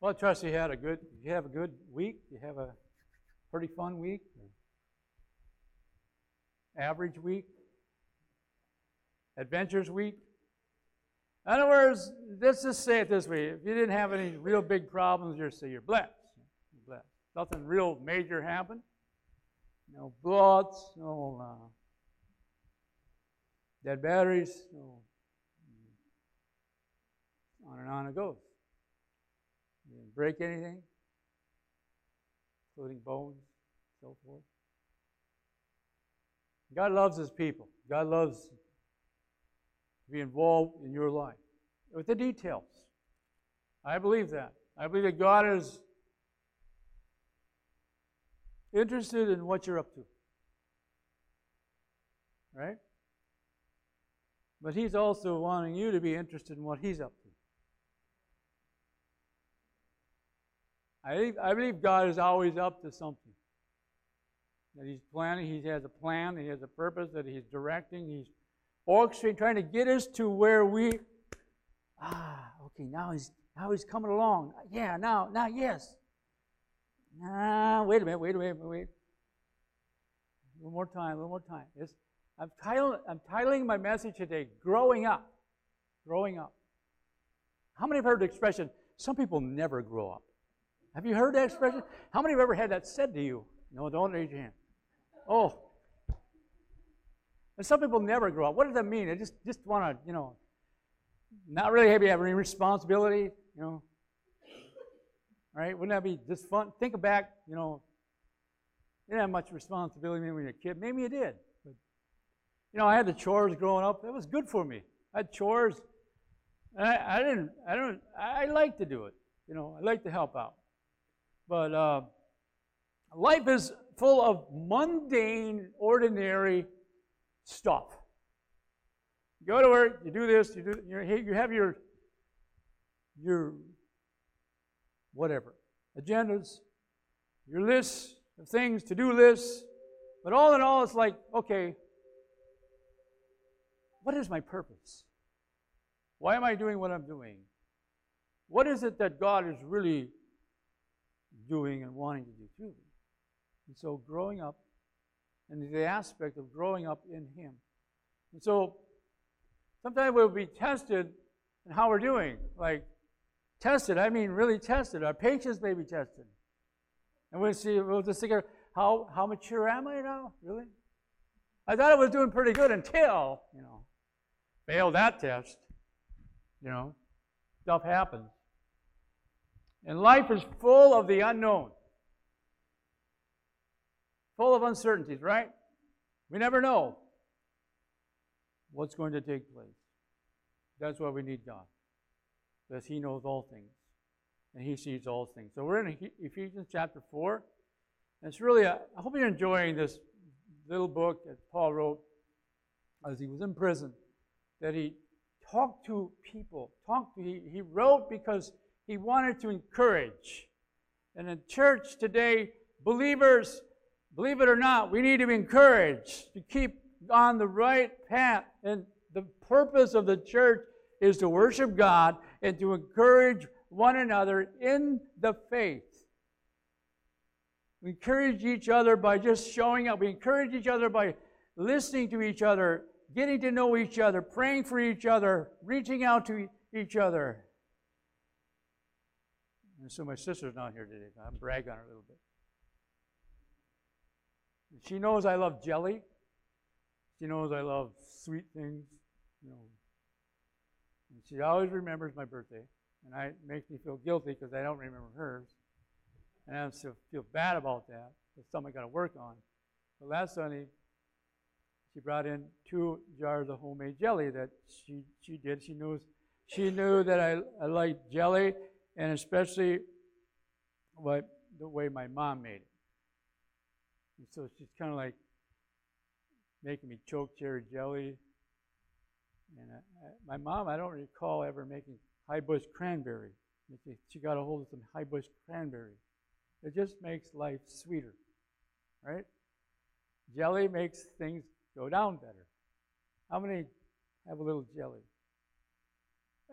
Well, I trust you had a good. You have a good week. You have a pretty fun week. Average week. Adventures week. In other words, let's just say it this way: if you didn't have any real big problems, you're say you're blessed. You're blessed. Nothing real major happened. No blowouts. No uh, dead batteries. No. On and on it goes. Break anything, including bones, so forth. God loves His people. God loves to be involved in your life with the details. I believe that. I believe that God is interested in what you're up to. Right? But He's also wanting you to be interested in what He's up to. I believe, God is always up to something. That He's planning, He has a plan, He has a purpose, that He's directing, He's orchestrating, trying to get us to where we, ah, okay, now He's now He's coming along. Yeah, now, now, yes. Nah, wait a minute, wait a minute, wait. Little more time, little more time. It's, I'm, titling, I'm titling my message today, Growing Up. Growing Up. How many have heard the expression, some people never grow up? Have you heard that expression? How many have ever had that said to you? No, don't raise your hand. Oh. And some people never grow up. What does that mean? They just, just want to, you know, not really have, you have any responsibility, you know. Right? Wouldn't that be just fun? Think back, you know, you didn't have much responsibility when you were a kid. Maybe you did. But, you know, I had the chores growing up. That was good for me. I had chores. I, I didn't, I don't, I like to do it. You know, I like to help out. But uh, life is full of mundane, ordinary stuff. You go to work, you do this, you do you have your your whatever agendas, your lists of things, to-do lists. But all in all, it's like, okay, what is my purpose? Why am I doing what I'm doing? What is it that God is really doing and wanting to do them. And so growing up, and the aspect of growing up in Him. And so sometimes we'll be tested in how we're doing. Like, tested, I mean really tested. Our patience may be tested. And we'll see, we'll just figure, how, how mature am I now? Really? I thought I was doing pretty good until, you know, failed that test. You know, stuff happens. And life is full of the unknown, full of uncertainties, right? We never know what's going to take place. That's why we need God, because He knows all things and He sees all things. So we're in Ephesians chapter 4. And it's really, a, I hope you're enjoying this little book that Paul wrote as he was in prison, that he talked to people, talked to, he, he wrote because he wanted to encourage. And in church today, believers, believe it or not, we need to be encouraged to keep on the right path. And the purpose of the church is to worship God and to encourage one another in the faith. We encourage each other by just showing up. We encourage each other by listening to each other, getting to know each other, praying for each other, reaching out to each other. And so my sister's not here today. I'm bragging on her a little bit. She knows I love jelly. She knows I love sweet things. You know. And she always remembers my birthday. And I, it makes me feel guilty because I don't remember hers. And I still feel bad about that. It's something I got to work on. But last Sunday, she brought in two jars of homemade jelly that she, she did. She knows she knew that I, I liked jelly and especially what the way my mom made it. And so she's kind of like making me choke cherry jelly. And I, I, my mom, I don't recall ever making high bush cranberry. She got a hold of some high bush cranberry. It just makes life sweeter, right? Jelly makes things go down better. How many have a little jelly?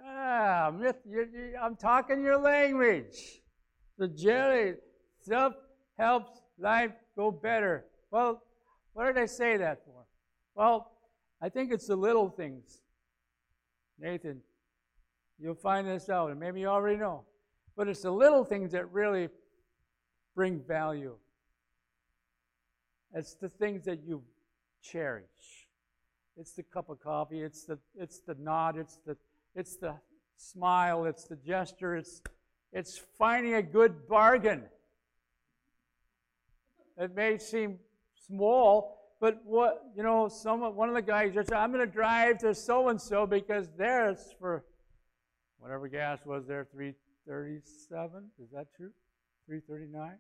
Ah, myth, you, you, I'm talking your language. The jelly stuff helps life go better. Well, what did I say that for? Well, I think it's the little things. Nathan, you'll find this out, and maybe you already know. But it's the little things that really bring value. It's the things that you cherish. It's the cup of coffee, it's the it's the nod, it's the it's the smile, it's the gesture, it's it's finding a good bargain. It may seem small, but what you know, one of the guys just I'm going to drive to so and so because there's for whatever gas was there 337. Is that true? 339.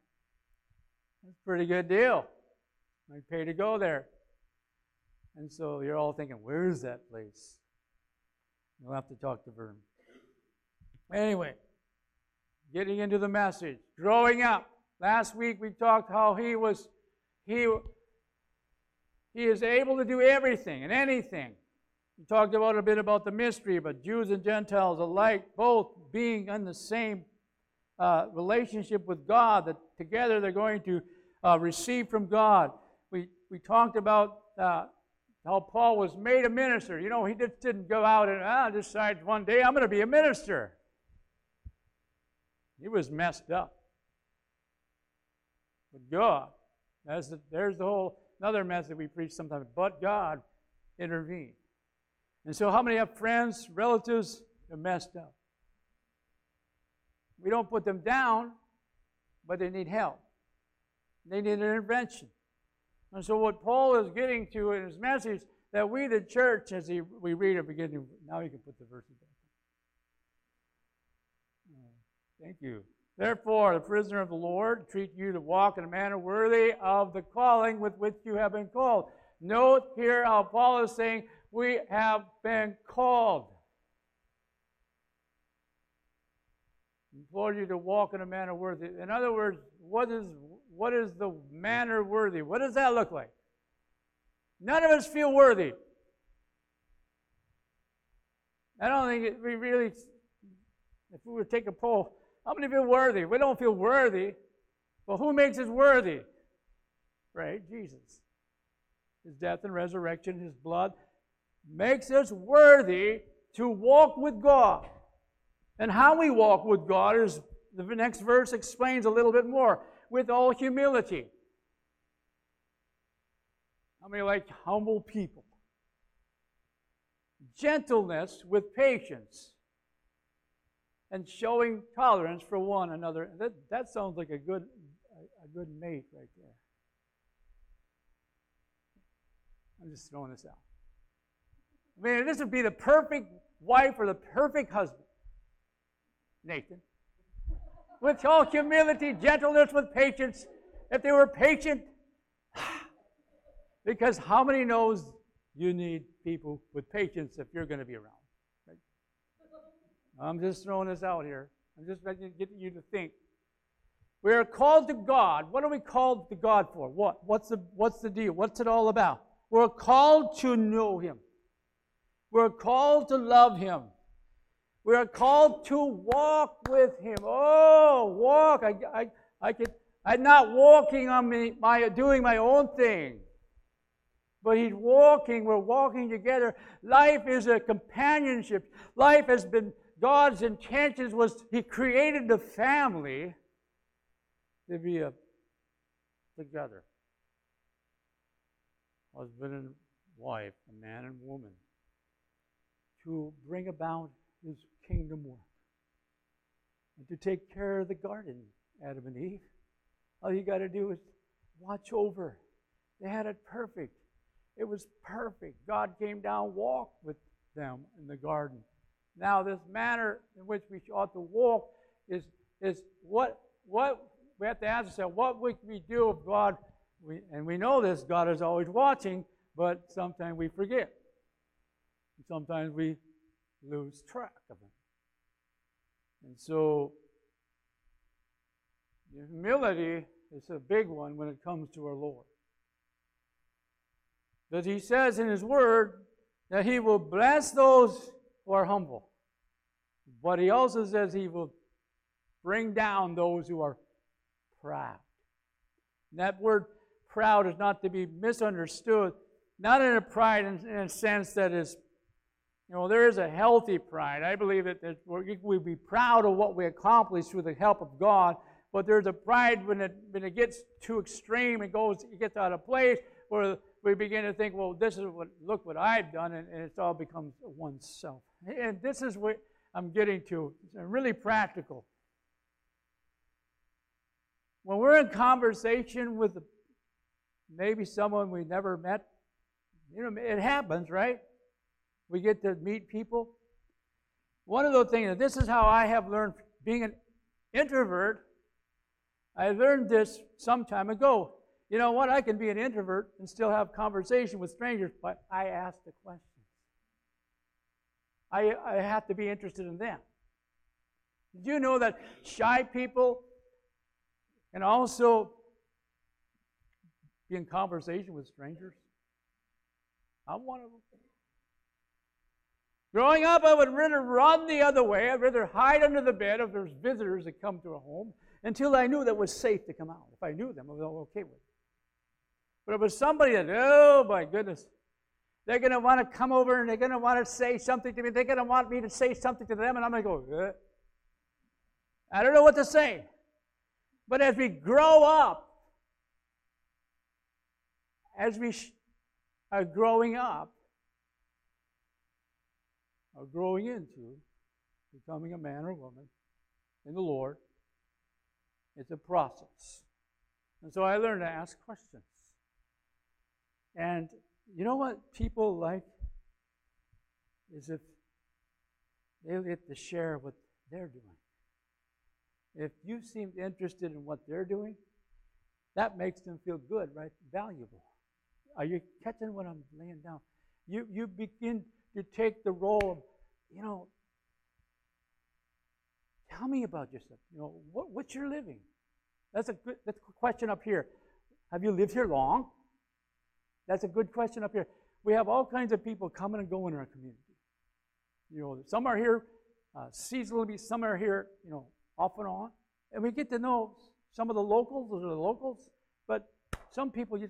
That's a pretty good deal. I pay to go there. And so you're all thinking, where is that place? You'll have to talk to Vern. Anyway, getting into the message. Growing up. Last week we talked how he was he he is able to do everything and anything. We talked about a bit about the mystery, but Jews and Gentiles alike, both being in the same uh, relationship with God, that together they're going to uh, receive from God. We we talked about uh, how Paul was made a minister. You know, he just didn't go out and ah, decide one day I'm going to be a minister. He was messed up. But God, that's the, there's the whole another message we preach sometimes. But God intervened. And so, how many have friends, relatives that messed up? We don't put them down, but they need help. They need an intervention. And so, what Paul is getting to in his message that we, the church, as he, we read it beginning, now you can put the verses back. Oh, thank you. Therefore, the prisoner of the Lord, treat you to walk in a manner worthy of the calling with which you have been called. Note here how Paul is saying, We have been called. Implore you to walk in a manner worthy. In other words, what is, what is the manner worthy? What does that look like? None of us feel worthy. I don't think we really, if we would take a poll, how many feel worthy? We don't feel worthy. Well, who makes us worthy? Right? Jesus. His death and resurrection, his blood makes us worthy to walk with God. And how we walk with God is the next verse explains a little bit more with all humility. How many like humble people? Gentleness with patience and showing tolerance for one another. That, that sounds like a good, a good mate right there. I'm just throwing this out. I mean, this would be the perfect wife or the perfect husband. Nathan. With all humility, gentleness, with patience. If they were patient, because how many knows you need people with patience if you're going to be around? I'm just throwing this out here. I'm just getting you to think. We are called to God. What are we called to God for? What? What's the, what's the deal? What's it all about? We're called to know Him. We're called to love Him. We are called to walk with Him. Oh, walk. I, I, I could, I'm not walking on me, my, doing my own thing. But He's walking. We're walking together. Life is a companionship. Life has been God's intentions was He created the family to be a, together. Husband and wife, a man and woman, to bring about His kingdom work. And to take care of the garden, Adam and Eve. All you got to do is watch over. They had it perfect. It was perfect. God came down, walked with them in the garden. Now, this manner in which we ought to walk is, is what, what we have to ask ourselves, what would we do if God, we, and we know this, God is always watching, but sometimes we forget. Sometimes we lose track of Him. And so, humility is a big one when it comes to our Lord. But He says in His Word that He will bless those who are humble. But he also says he will bring down those who are proud. And that word proud is not to be misunderstood, not in a pride in, in a sense that is, you know, there is a healthy pride. I believe that, that we be proud of what we accomplish through the help of God, but there's a pride when it, when it gets too extreme, it goes, it gets out of place, where we begin to think, well, this is what, look what I've done, and, and it all becomes oneself. And this is what I'm getting to. It's really practical. When we're in conversation with maybe someone we never met, you know, it happens, right? We get to meet people. One of those things, this is how I have learned being an introvert. I learned this some time ago. You know what? I can be an introvert and still have conversation with strangers, but I ask the questions. I, I have to be interested in them. Did you know that shy people and also be in conversation with strangers. I'm one of them. Growing up, I would rather run the other way. I'd rather hide under the bed if there's visitors that come to a home until I knew that it was safe to come out. If I knew them, I was all okay with it. But if it was somebody that, oh my goodness, they're going to want to come over and they're going to want to say something to me. They're going to want me to say something to them, and I'm going to go, eh. I don't know what to say. But as we grow up, as we are growing up, are growing into becoming a man or woman in the Lord, it's a process. And so I learned to ask questions. And you know what people like? Is if they get to share what they're doing. If you seem interested in what they're doing, that makes them feel good, right? Valuable. Are you catching what I'm laying down? You, you begin to take the role of, you know, tell me about yourself. You know, what, what's your living? That's a good that's a question up here. Have you lived here long? That's a good question up here. We have all kinds of people coming and going in our community. You know, some are here uh, seasonally, some are here, you know, off and on. And we get to know some of the locals, those are the locals, but some people you,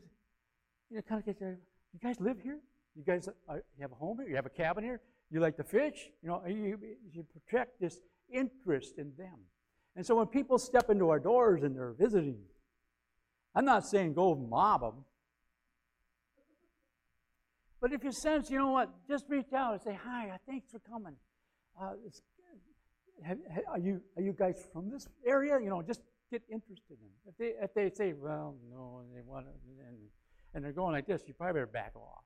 you know, kind of get there. You guys live here? You guys uh, you have a home here? You have a cabin here? You like to fish? You know, you, you protect this interest in them. And so when people step into our doors and they're visiting, I'm not saying go mob them. But if you sense, you know what, just reach out and say, hi, thanks for coming. Uh, have, are you are you guys from this area? You know, just get interested in. If they if they say, well, no, and they want to, and, and they're going like this, you probably better back off.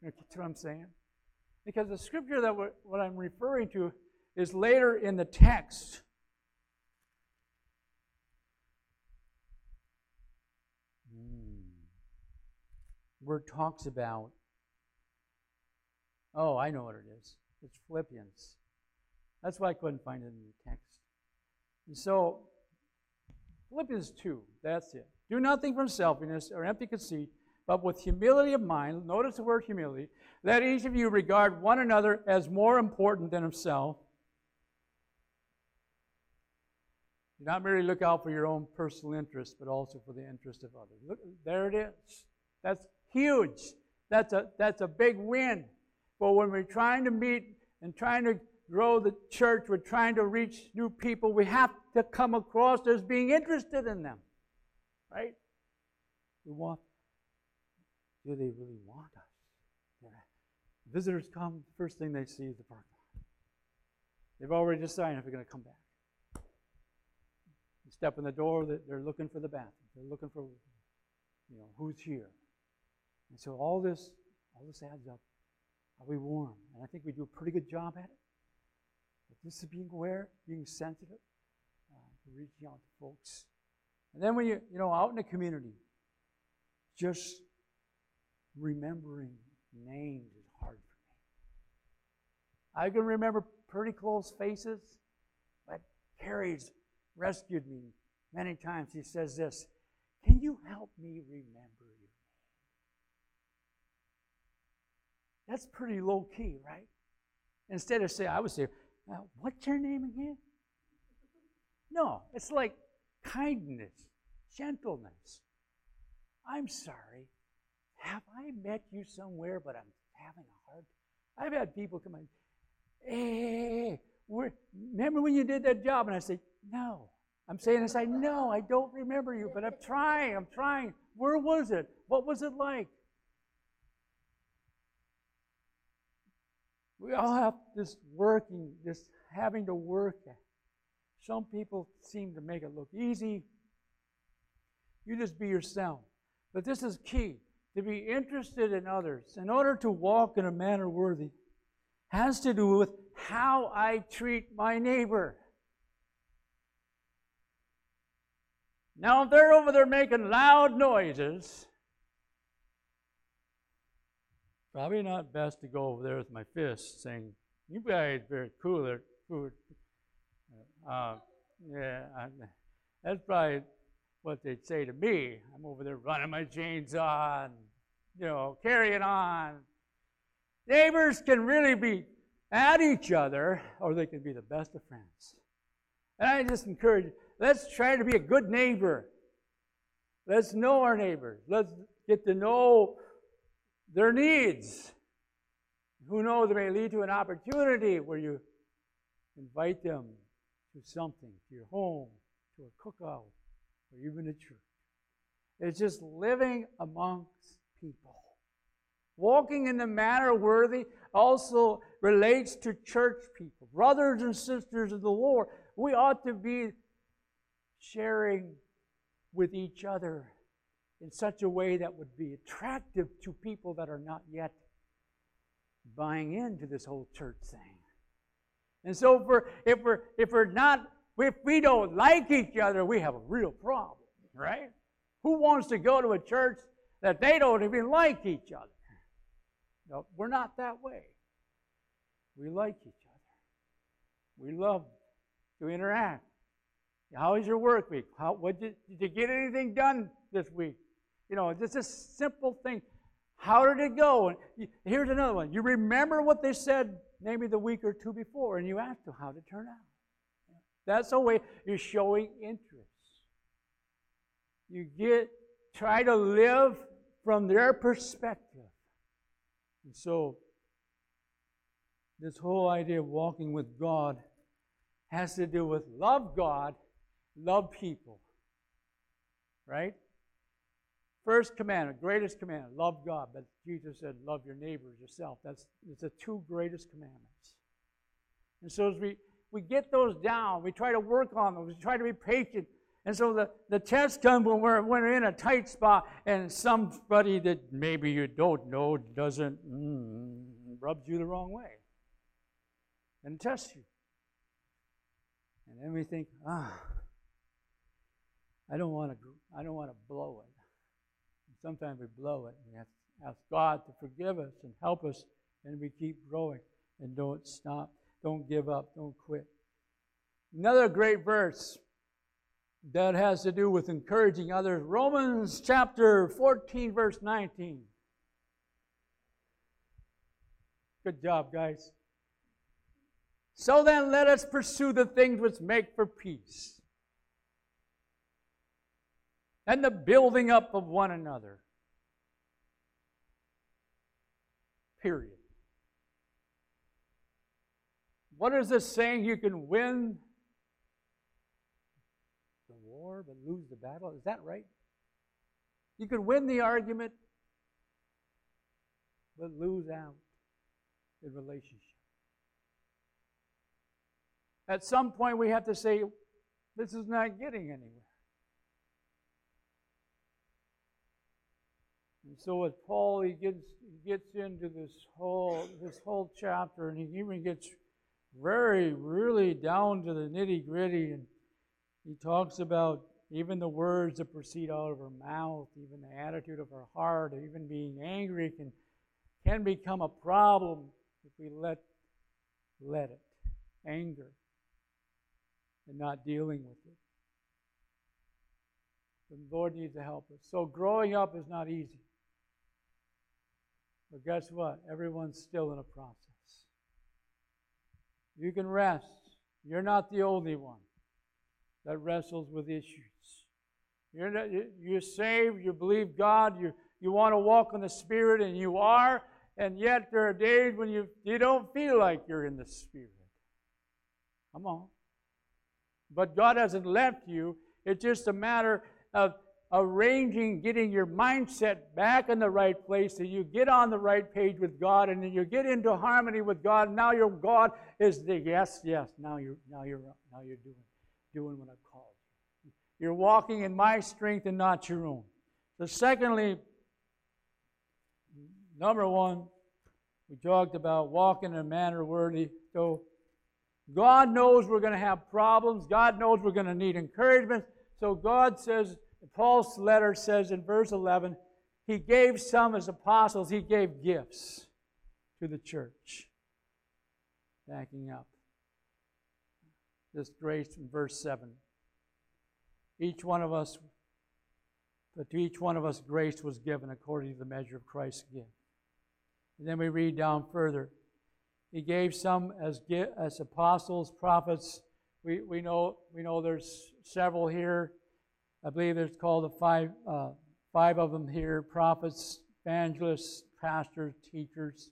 You know what I'm saying? Because the scripture that what I'm referring to is later in the text. Hmm. Where it talks about, oh, I know what it is. It's Philippians. That's why I couldn't find it in the text. And so, Philippians 2, that's it. Do nothing from selfishness or empty conceit, but with humility of mind, notice the word humility, let each of you regard one another as more important than himself. Do not merely look out for your own personal interest, but also for the interest of others. Look, there it is. That's huge. That's a, that's a big win. But when we're trying to meet and trying to grow the church, we're trying to reach new people, we have to come across as being interested in them. Right? We want, do they really want us? Yeah. Visitors come, first thing they see is the parking lot. They've already decided if they're going to come back. You step in the door, they're looking for the bathroom. They're looking for, you know, who's here. And so all this, all this adds up. Are we warm? And I think we do a pretty good job at it. But This is being aware, being sensitive uh, reaching out to folks. And then when you, you know, out in the community, just remembering names is hard for me. I can remember pretty close faces, but Carrie's rescued me many times. He says this Can you help me remember your name? That's pretty low key, right? Instead of say, I would say, what's your name again? No, it's like kindness, gentleness. I'm sorry. Have I met you somewhere, but I'm having a hard time? I've had people come in, hey, remember when you did that job? And I say, no. I'm saying this, I know, I don't remember you, but I'm trying, I'm trying. Where was it? What was it like? We all have this working, this having to work. Some people seem to make it look easy. You just be yourself. But this is key to be interested in others in order to walk in a manner worthy has to do with how I treat my neighbor. Now, if they're over there making loud noises, probably not best to go over there with my fist saying, You guys are cooler. cooler. Uh, yeah, I, that's probably what they'd say to me. I'm over there running my jeans on, you know, carrying on. Neighbors can really be at each other, or they can be the best of friends. And I just encourage you, let's try to be a good neighbor. Let's know our neighbors. Let's get to know their needs. Who knows, it may lead to an opportunity where you invite them to something, to your home, to a cookout, or even a church. It's just living amongst people. Walking in the manner worthy also relates to church people, brothers and sisters of the Lord. We ought to be sharing with each other in such a way that would be attractive to people that are not yet buying into this whole church thing. And so if we're, if we're, if we're not, if we don't like each other, we have a real problem, right? Who wants to go to a church that they don't even like each other? No, we're not that way. We like each other. We love to interact. How was your work week? How, what did, did you get anything done this week? You know, just a simple thing. How did it go? And here's another one. You remember what they said maybe the week or two before, and you ask them how did it turn out. That's a way you're showing interest. You get try to live from their perspective. And so this whole idea of walking with God has to do with love God, love people. Right? First commandment, greatest commandment, love God. But Jesus said, love your neighbors yourself. That's it's the two greatest commandments. And so as we, we get those down, we try to work on them, we try to be patient. And so the, the test comes when we're, when we're in a tight spot and somebody that maybe you don't know doesn't mm, rubs you the wrong way and tests you. And then we think, ah, I don't want to I don't want to blow it. And sometimes we blow it. And we have to ask God to forgive us and help us, and we keep growing and don't stop. Don't give up. Don't quit. Another great verse that has to do with encouraging others. Romans chapter 14, verse 19. Good job, guys. So then, let us pursue the things which make for peace and the building up of one another. Period. What is this saying? You can win the war but lose the battle? Is that right? You can win the argument but lose out in relationship. At some point, we have to say, this is not getting anywhere. And so with Paul, he gets he gets into this whole this whole chapter, and he even gets very really down to the nitty gritty, and he talks about even the words that proceed out of our mouth, even the attitude of our heart, even being angry can can become a problem if we let let it. Anger and not dealing with it. The Lord needs to help us. So growing up is not easy. But guess what? Everyone's still in a process. You can rest. You're not the only one that wrestles with issues. You're, not, you're saved, you believe God, you, you want to walk in the Spirit, and you are, and yet there are days when you, you don't feel like you're in the Spirit. Come on. But God hasn't left you. It's just a matter of arranging, getting your mindset back in the right place so you get on the right page with God and then you get into harmony with God. Now your God is the yes, yes. Now you're now you're now you're doing doing what I've called you. You're walking in my strength and not your own. So secondly, number one, we talked about walking in a manner worthy. So God knows we're going to have problems. God knows we're going to need encouragement. So God says, Paul's letter says in verse 11, He gave some as apostles, He gave gifts to the church. Backing up. This grace in verse 7. Each one of us, but to each one of us, grace was given according to the measure of Christ's gift. And then we read down further. He gave some as, as apostles, prophets. We, we, know, we know there's several here. I believe it's called the five, uh, five of them here prophets, evangelists, pastors, teachers.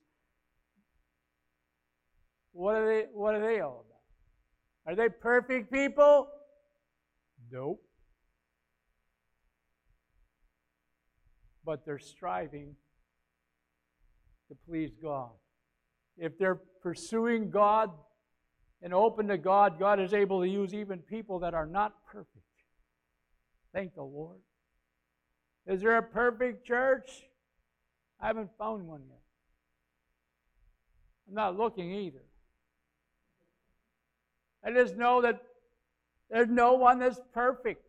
What are they, what are they all about? Are they perfect people? Nope. But they're striving to please God if they're pursuing God and open to God, God is able to use even people that are not perfect. Thank the Lord. Is there a perfect church? I haven't found one yet. I'm not looking either. I just know that there's no one that's perfect.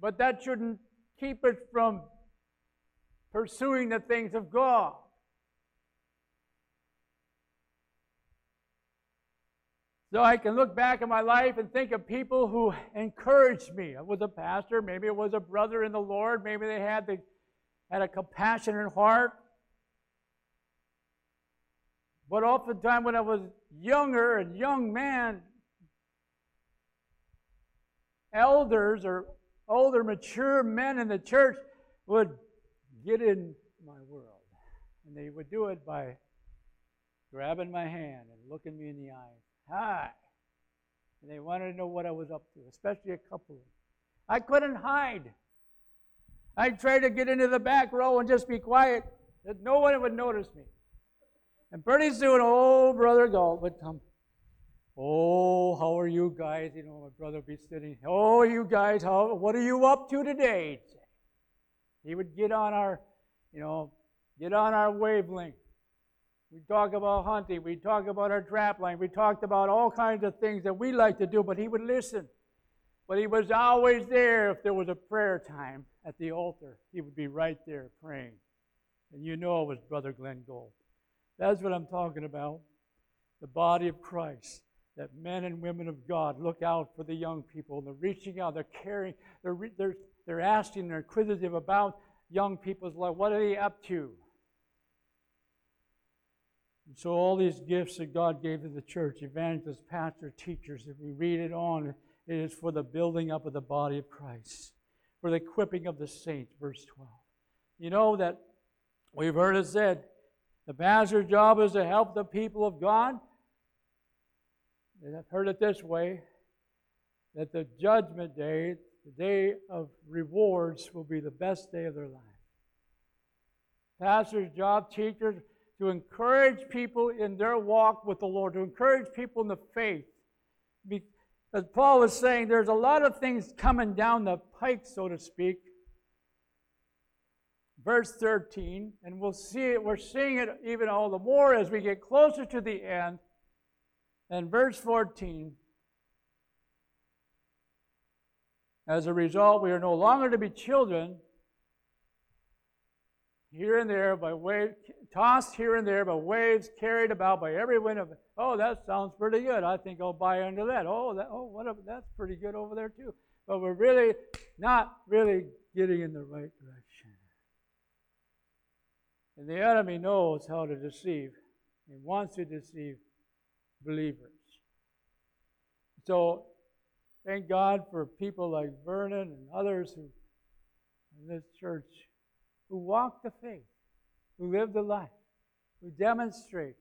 But that shouldn't keep us from pursuing the things of God. So I can look back at my life and think of people who encouraged me. It was a pastor, maybe it was a brother in the Lord, maybe they had the had a compassionate heart. But oftentimes when I was younger and young man, elders or older, mature men in the church would get in my world. And they would do it by grabbing my hand and looking me in the eyes. Hi. And they wanted to know what I was up to, especially a couple of them. I couldn't hide. I tried to get into the back row and just be quiet, that no one would notice me. And pretty soon, old brother Galt would come. Oh, how are you guys? You know, my brother would be sitting. Oh, you guys, how? What are you up to today? He would get on our, you know, get on our wavelength. We talk about hunting. We talk about our trap line. We talked about all kinds of things that we like to do, but he would listen. But he was always there if there was a prayer time at the altar. He would be right there praying. And you know it was Brother Glenn Gold. That's what I'm talking about. The body of Christ. That men and women of God look out for the young people. They're reaching out. They're caring. They're, they're, they're asking. They're inquisitive about young people's life. What are they up to? And so, all these gifts that God gave to the church evangelists, pastors, teachers if we read it on, it is for the building up of the body of Christ, for the equipping of the saints, verse 12. You know that we've heard it said the pastor's job is to help the people of God. And I've heard it this way that the judgment day, the day of rewards, will be the best day of their life. Pastor's job, teachers, to encourage people in their walk with the Lord, to encourage people in the faith. As Paul was saying, there's a lot of things coming down the pike, so to speak. Verse 13, and we'll see it, we're seeing it even all the more as we get closer to the end. And verse 14, as a result, we are no longer to be children, here and there by wave, tossed here and there by waves, carried about by every wind of. Oh, that sounds pretty good. I think I'll buy into that. Oh, that. Oh, what? that's pretty good over there too. But we're really not really getting in the right direction. And the enemy knows how to deceive. He wants to deceive believers. So, thank God for people like Vernon and others who in this church who walk the faith, who live the life, who demonstrate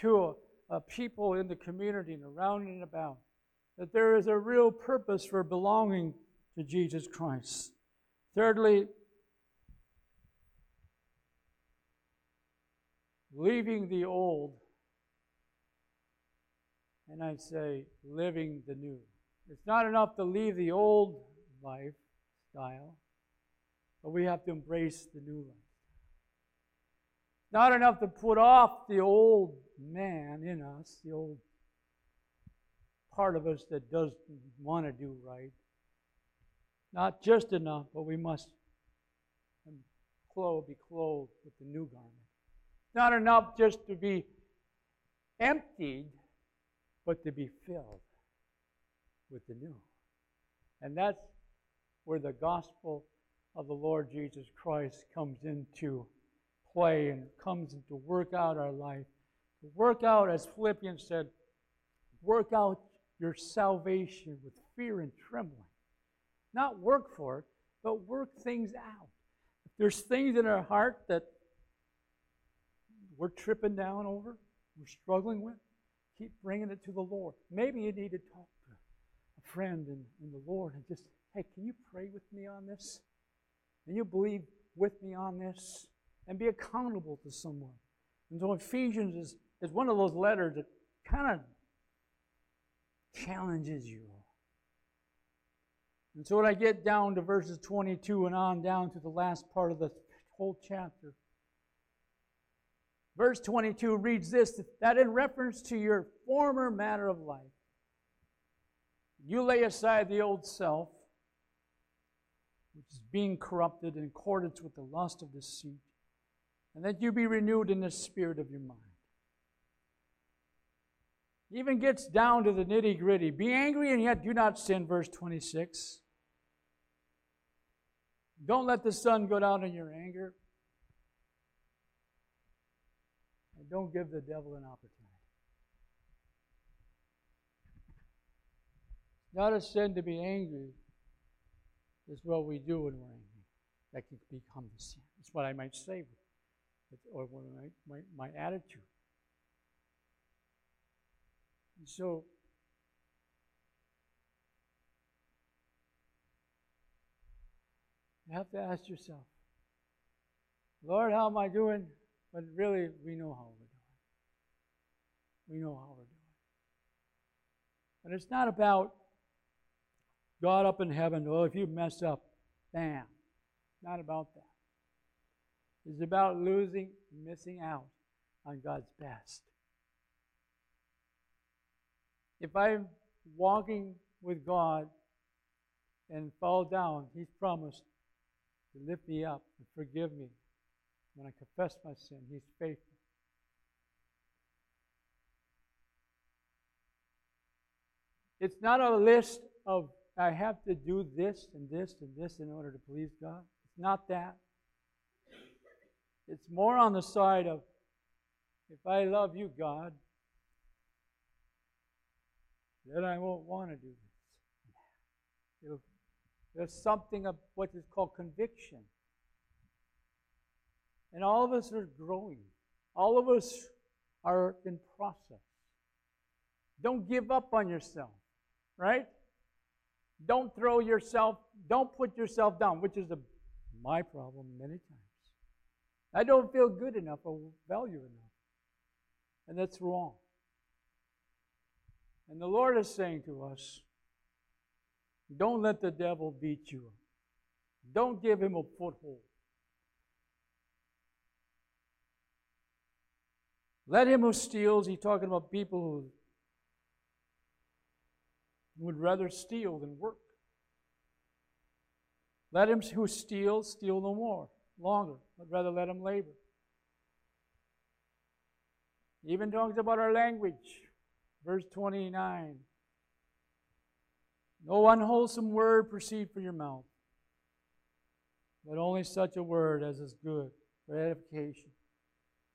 to uh, people in the community and around and about that there is a real purpose for belonging to Jesus Christ. Thirdly, leaving the old, and I say living the new. It's not enough to leave the old lifestyle, but we have to embrace the new life. Not enough to put off the old man in us, the old part of us that doesn't want to do right. Not just enough, but we must be clothed with the new garment. Not enough just to be emptied, but to be filled with the new. And that's where the gospel of the Lord Jesus Christ comes into play and comes to work out our life. To work out, as Philippians said, work out your salvation with fear and trembling. Not work for it, but work things out. If there's things in our heart that we're tripping down over, we're struggling with, keep bringing it to the Lord. Maybe you need to talk to a friend in, in the Lord and just, hey, can you pray with me on this? And you believe with me on this? And be accountable to someone. And so Ephesians is, is one of those letters that kind of challenges you. And so when I get down to verses 22 and on down to the last part of the whole chapter, verse 22 reads this that in reference to your former manner of life, you lay aside the old self, which is being corrupted in accordance with the lust of deceit, and that you be renewed in the spirit of your mind even gets down to the nitty gritty. Be angry and yet do not sin, verse 26. Don't let the sun go down in your anger. And don't give the devil an opportunity. Not a sin to be angry is what we do when we're angry. That can become the sin. It's what I might say, or my, my, my attitude. And so, you have to ask yourself, Lord, how am I doing? But really, we know how we're doing. We know how we're doing. And it's not about God up in heaven, well, if you mess up, bam. Not about that. It's about losing, missing out on God's best. If I'm walking with God and fall down, He's promised to lift me up and forgive me. When I confess my sin, He's faithful. It's not a list of, I have to do this and this and this in order to please God. It's not that. It's more on the side of, if I love you, God, then I won't want to do this. It'll, there's something of what is called conviction. And all of us are growing. All of us are in process. Don't give up on yourself, right? Don't throw yourself, don't put yourself down, which is my problem many times. I don't feel good enough or value enough. And that's wrong. And the Lord is saying to us, don't let the devil beat you. Don't give him a foothold. Let him who steals, he's talking about people who would rather steal than work. Let him who steals steal no more, longer, but rather let him labor. He even talks about our language. Verse 29 No unwholesome word proceed from your mouth, but only such a word as is good for edification.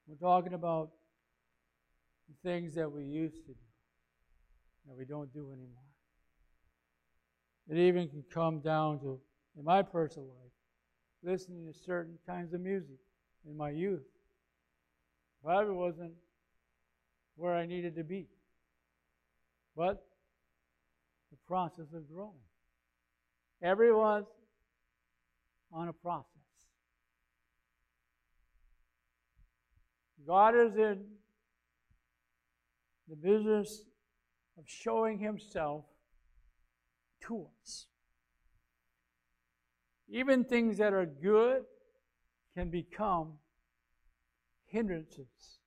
We're talking about the things that we used to do that we don't do anymore. It even can come down to, in my personal life, listening to certain kinds of music in my youth. Probably wasn't where I needed to be. But the process of growing. Everyone's on a process. God is in the business of showing Himself to us. Even things that are good can become hindrances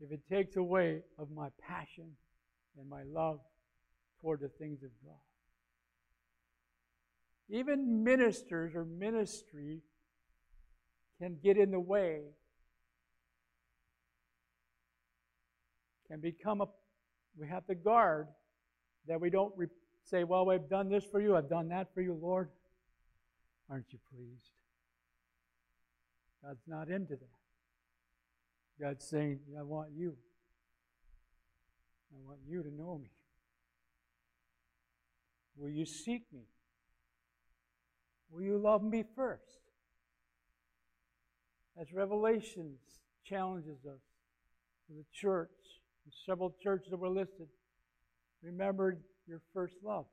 if it takes away of my passion and my love toward the things of God. Even ministers or ministry can get in the way, can become a, we have to guard that we don't say, Well, I've done this for you, I've done that for you, Lord. Aren't you pleased? God's not into that. God's saying, I want you. I want you to know me. Will you seek me? Will you love me first? As Revelations challenges us the church, the several churches that were listed, remember your first love.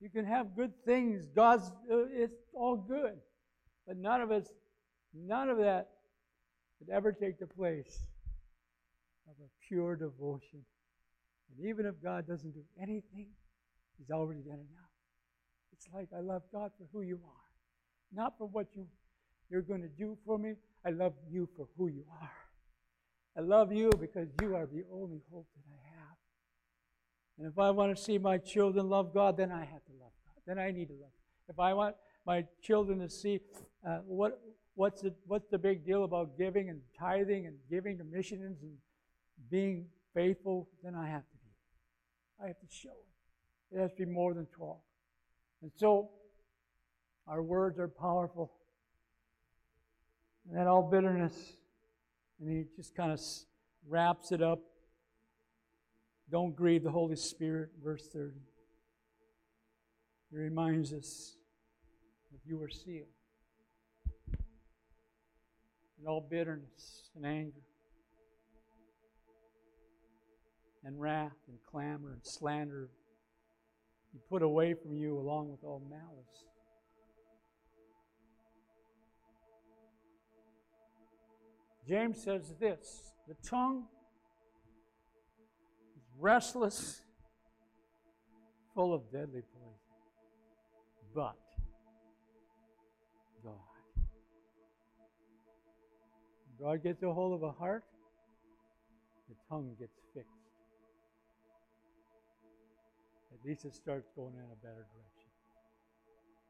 You can have good things. God's uh, it's all good, but none of us, none of that could ever take the place of a pure devotion. And even if God doesn't do anything, He's already done enough. It's like I love God for who you are, not for what you, you're going to do for me. I love you for who you are. I love you because you are the only hope that I have. And if I want to see my children love God, then I have to love God. Then I need to love. If I want my children to see uh, what what's the what's the big deal about giving and tithing and giving to missions and being faithful, then I have to be. I have to show it. It has to be more than talk. And so, our words are powerful. And that all bitterness, and he just kind of wraps it up. Don't grieve the Holy Spirit, verse 30. He reminds us that you are sealed. And all bitterness and anger and wrath and clamor and slander be put away from you along with all malice. James says this the tongue restless, full of deadly poison, but God. God gets a hold of a heart, the tongue gets fixed. At least it starts going in a better direction.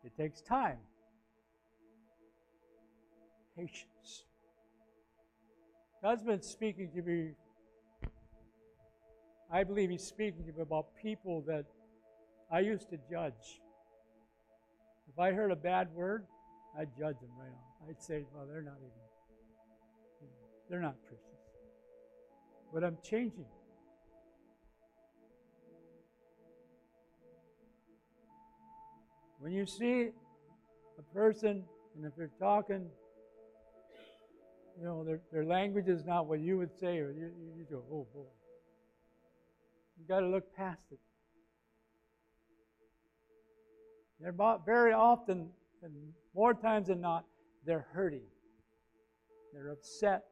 It takes time, patience. God's been speaking to me. I believe He's speaking about people that I used to judge. If I heard a bad word, I'd judge them right on. I'd say, well, they're not even, they're not Christians. But I'm changing. When you see a person, and if they're talking, you know, their, their language is not what you would say, or you, you go, oh boy. You've got to look past it. They're very often, and more times than not, they're hurting. They're upset.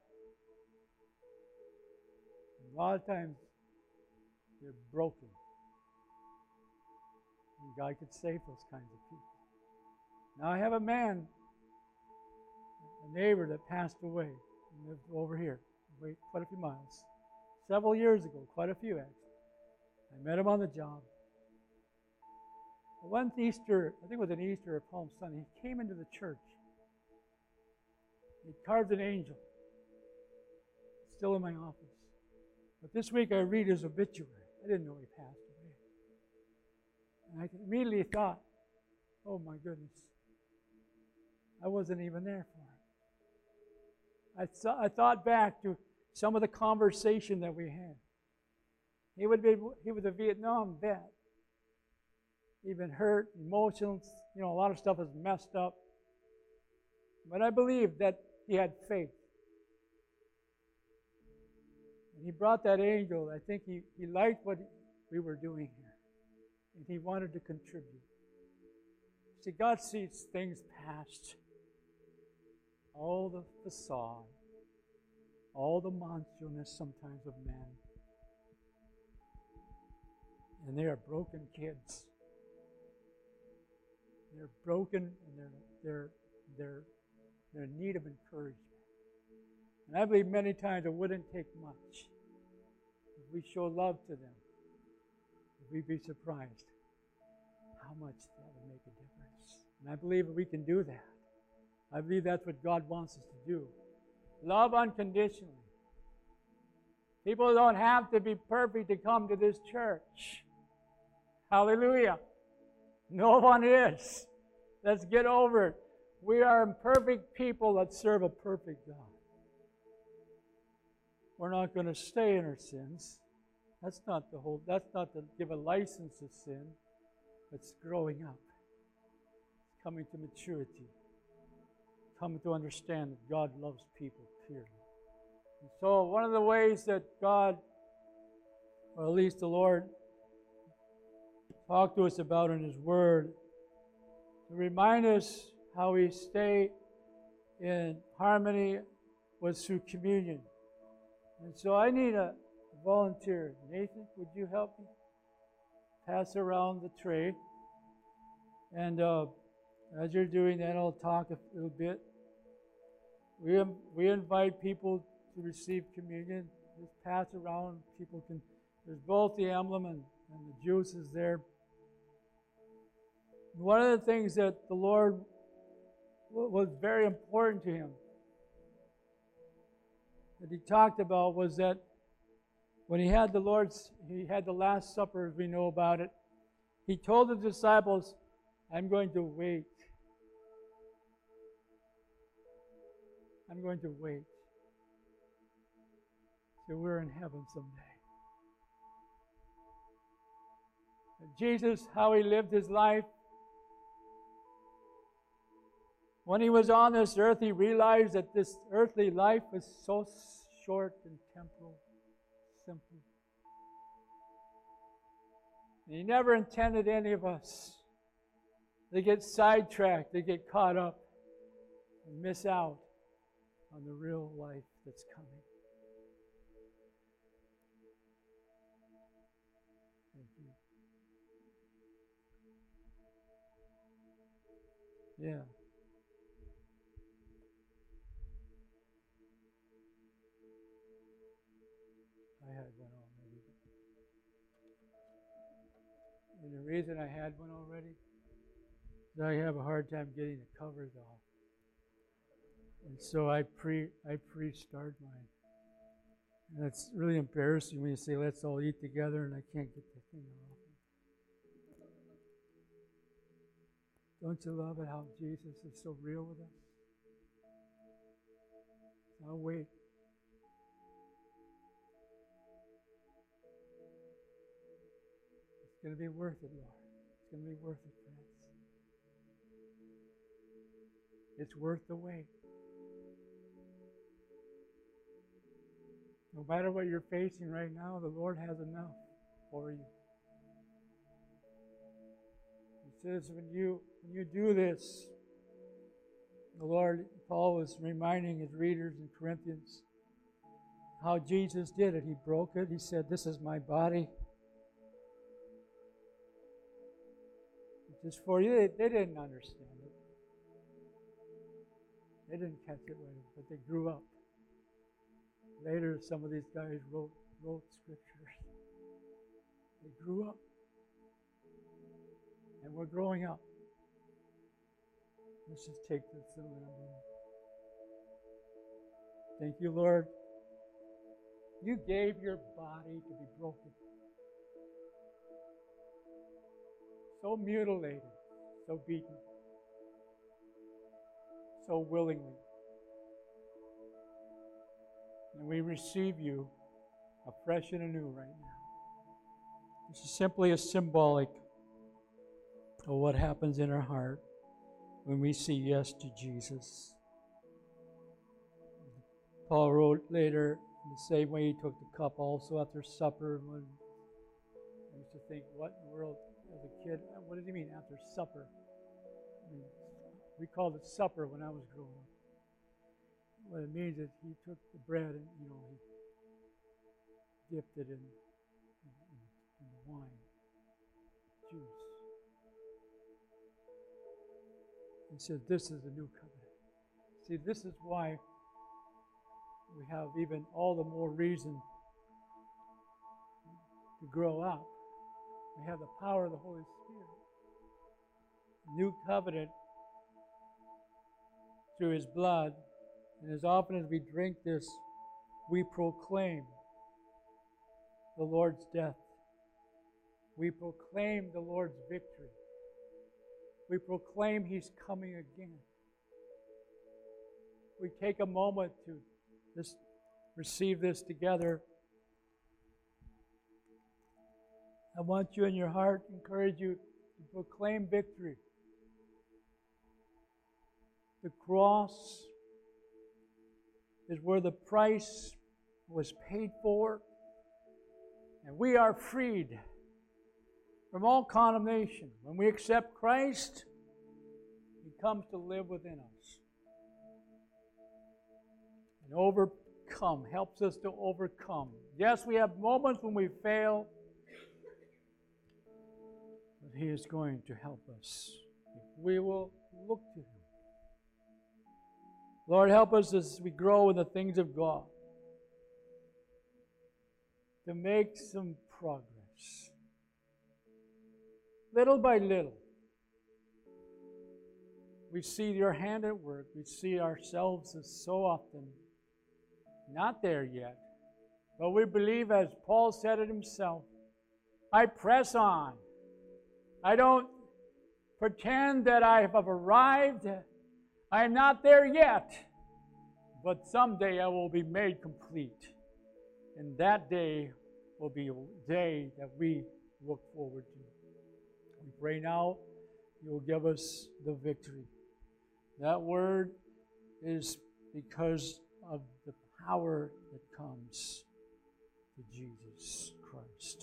a lot of times, they're broken. And God could save those kinds of people. Now, I have a man, a neighbor that passed away, lived over here, quite a few miles, several years ago, quite a few actually. I met him on the job. One Easter, I think it was an Easter or Palm Sunday, he came into the church. He carved an angel. Still in my office. But this week I read his obituary. I didn't know he passed away. And I immediately thought, oh my goodness, I wasn't even there for him. I, th- I thought back to some of the conversation that we had. He would be he was a Vietnam vet. He'd been hurt, emotions, you know, a lot of stuff was messed up. But I believe that he had faith. And he brought that angel. I think he, he liked what we were doing here. And he wanted to contribute. See, God sees things past all the facade, all the monstrousness sometimes of men. And they are broken kids. They're broken and they're, they're, they're, they're in need of encouragement. And I believe many times it wouldn't take much if we show love to them. We'd be surprised how much that would make a difference. And I believe we can do that. I believe that's what God wants us to do. Love unconditionally. People don't have to be perfect to come to this church. Hallelujah. No one is. Let's get over it. We are imperfect people that serve a perfect God. We're not going to stay in our sins. That's not the whole, that's not to give a license to sin. It's growing up, coming to maturity, coming to understand that God loves people, period. And so, one of the ways that God, or at least the Lord, talked to us about in His Word, to remind us how we stay in harmony was through communion. And so I need a volunteer. Nathan, would you help me? Pass around the tray. And uh, as you're doing that, I'll talk a little bit. We, we invite people to receive communion. Just pass around. People can, there's both the emblem and, and the juice is there. One of the things that the Lord was very important to him that he talked about was that when he had the Lord's, he had the Last Supper, as we know about it, he told the disciples, I'm going to wait. I'm going to wait till we're in heaven someday. Jesus, how he lived his life, when he was on this earth, he realized that this earthly life was so short and temporal, simple. And he never intended any of us to get sidetracked, to get caught up, and miss out on the real life that's coming. Yeah. And the reason I had one already is I have a hard time getting the covers off. And so I pre I pre-start mine. And it's really embarrassing when you say let's all eat together and I can't get the thing off. Don't you love it how Jesus is so real with us? I'll wait. It's going to be worth it, Lord. It's going to be worth it, friends. It's worth the wait. No matter what you're facing right now, the Lord has enough for you. He says when you when you do this, the Lord Paul was reminding his readers in Corinthians how Jesus did it. He broke it. He said, This is my body just for you. They, they didn't understand it. They didn't catch it but they grew up. Later, some of these guys wrote wrote scriptures. They grew up, and we're growing up. Let's just take this little emblem. Thank you, Lord. You gave your body to be broken. So mutilated, so beaten, so willingly. and we receive you afresh and anew right now. This is simply a symbolic of what happens in our heart when we say yes to Jesus. Paul wrote later, in the same way he took the cup also after supper. When I used to think, what in the world, as a kid, what did he mean after supper? I mean, we called it supper when I was growing up. What it means is he took the bread and, you know, he dipped it in, in, in the wine, juice. He says, This is the new covenant. See, this is why we have even all the more reason to grow up. We have the power of the Holy Spirit. New covenant through his blood. And as often as we drink this, we proclaim the Lord's death. We proclaim the Lord's victory. We proclaim he's coming again. We take a moment to just receive this together. I want you in your heart, encourage you to proclaim victory. The cross is where the price was paid for, and we are freed from all condemnation. When we accept Christ, He comes to live within us and overcome, helps us to overcome. Yes, we have moments when we fail, but He is going to help us if we will look to Him. Lord, help us as we grow in the things of God to make some progress. Little by little, we see your hand at work. We see ourselves as so often not there yet. But we believe, as Paul said it himself, I press on. I don't pretend that I have arrived. I am not there yet, but someday I will be made complete. And that day will be a day that we look forward to. We pray now you will give us the victory. That word is because of the power that comes to Jesus Christ.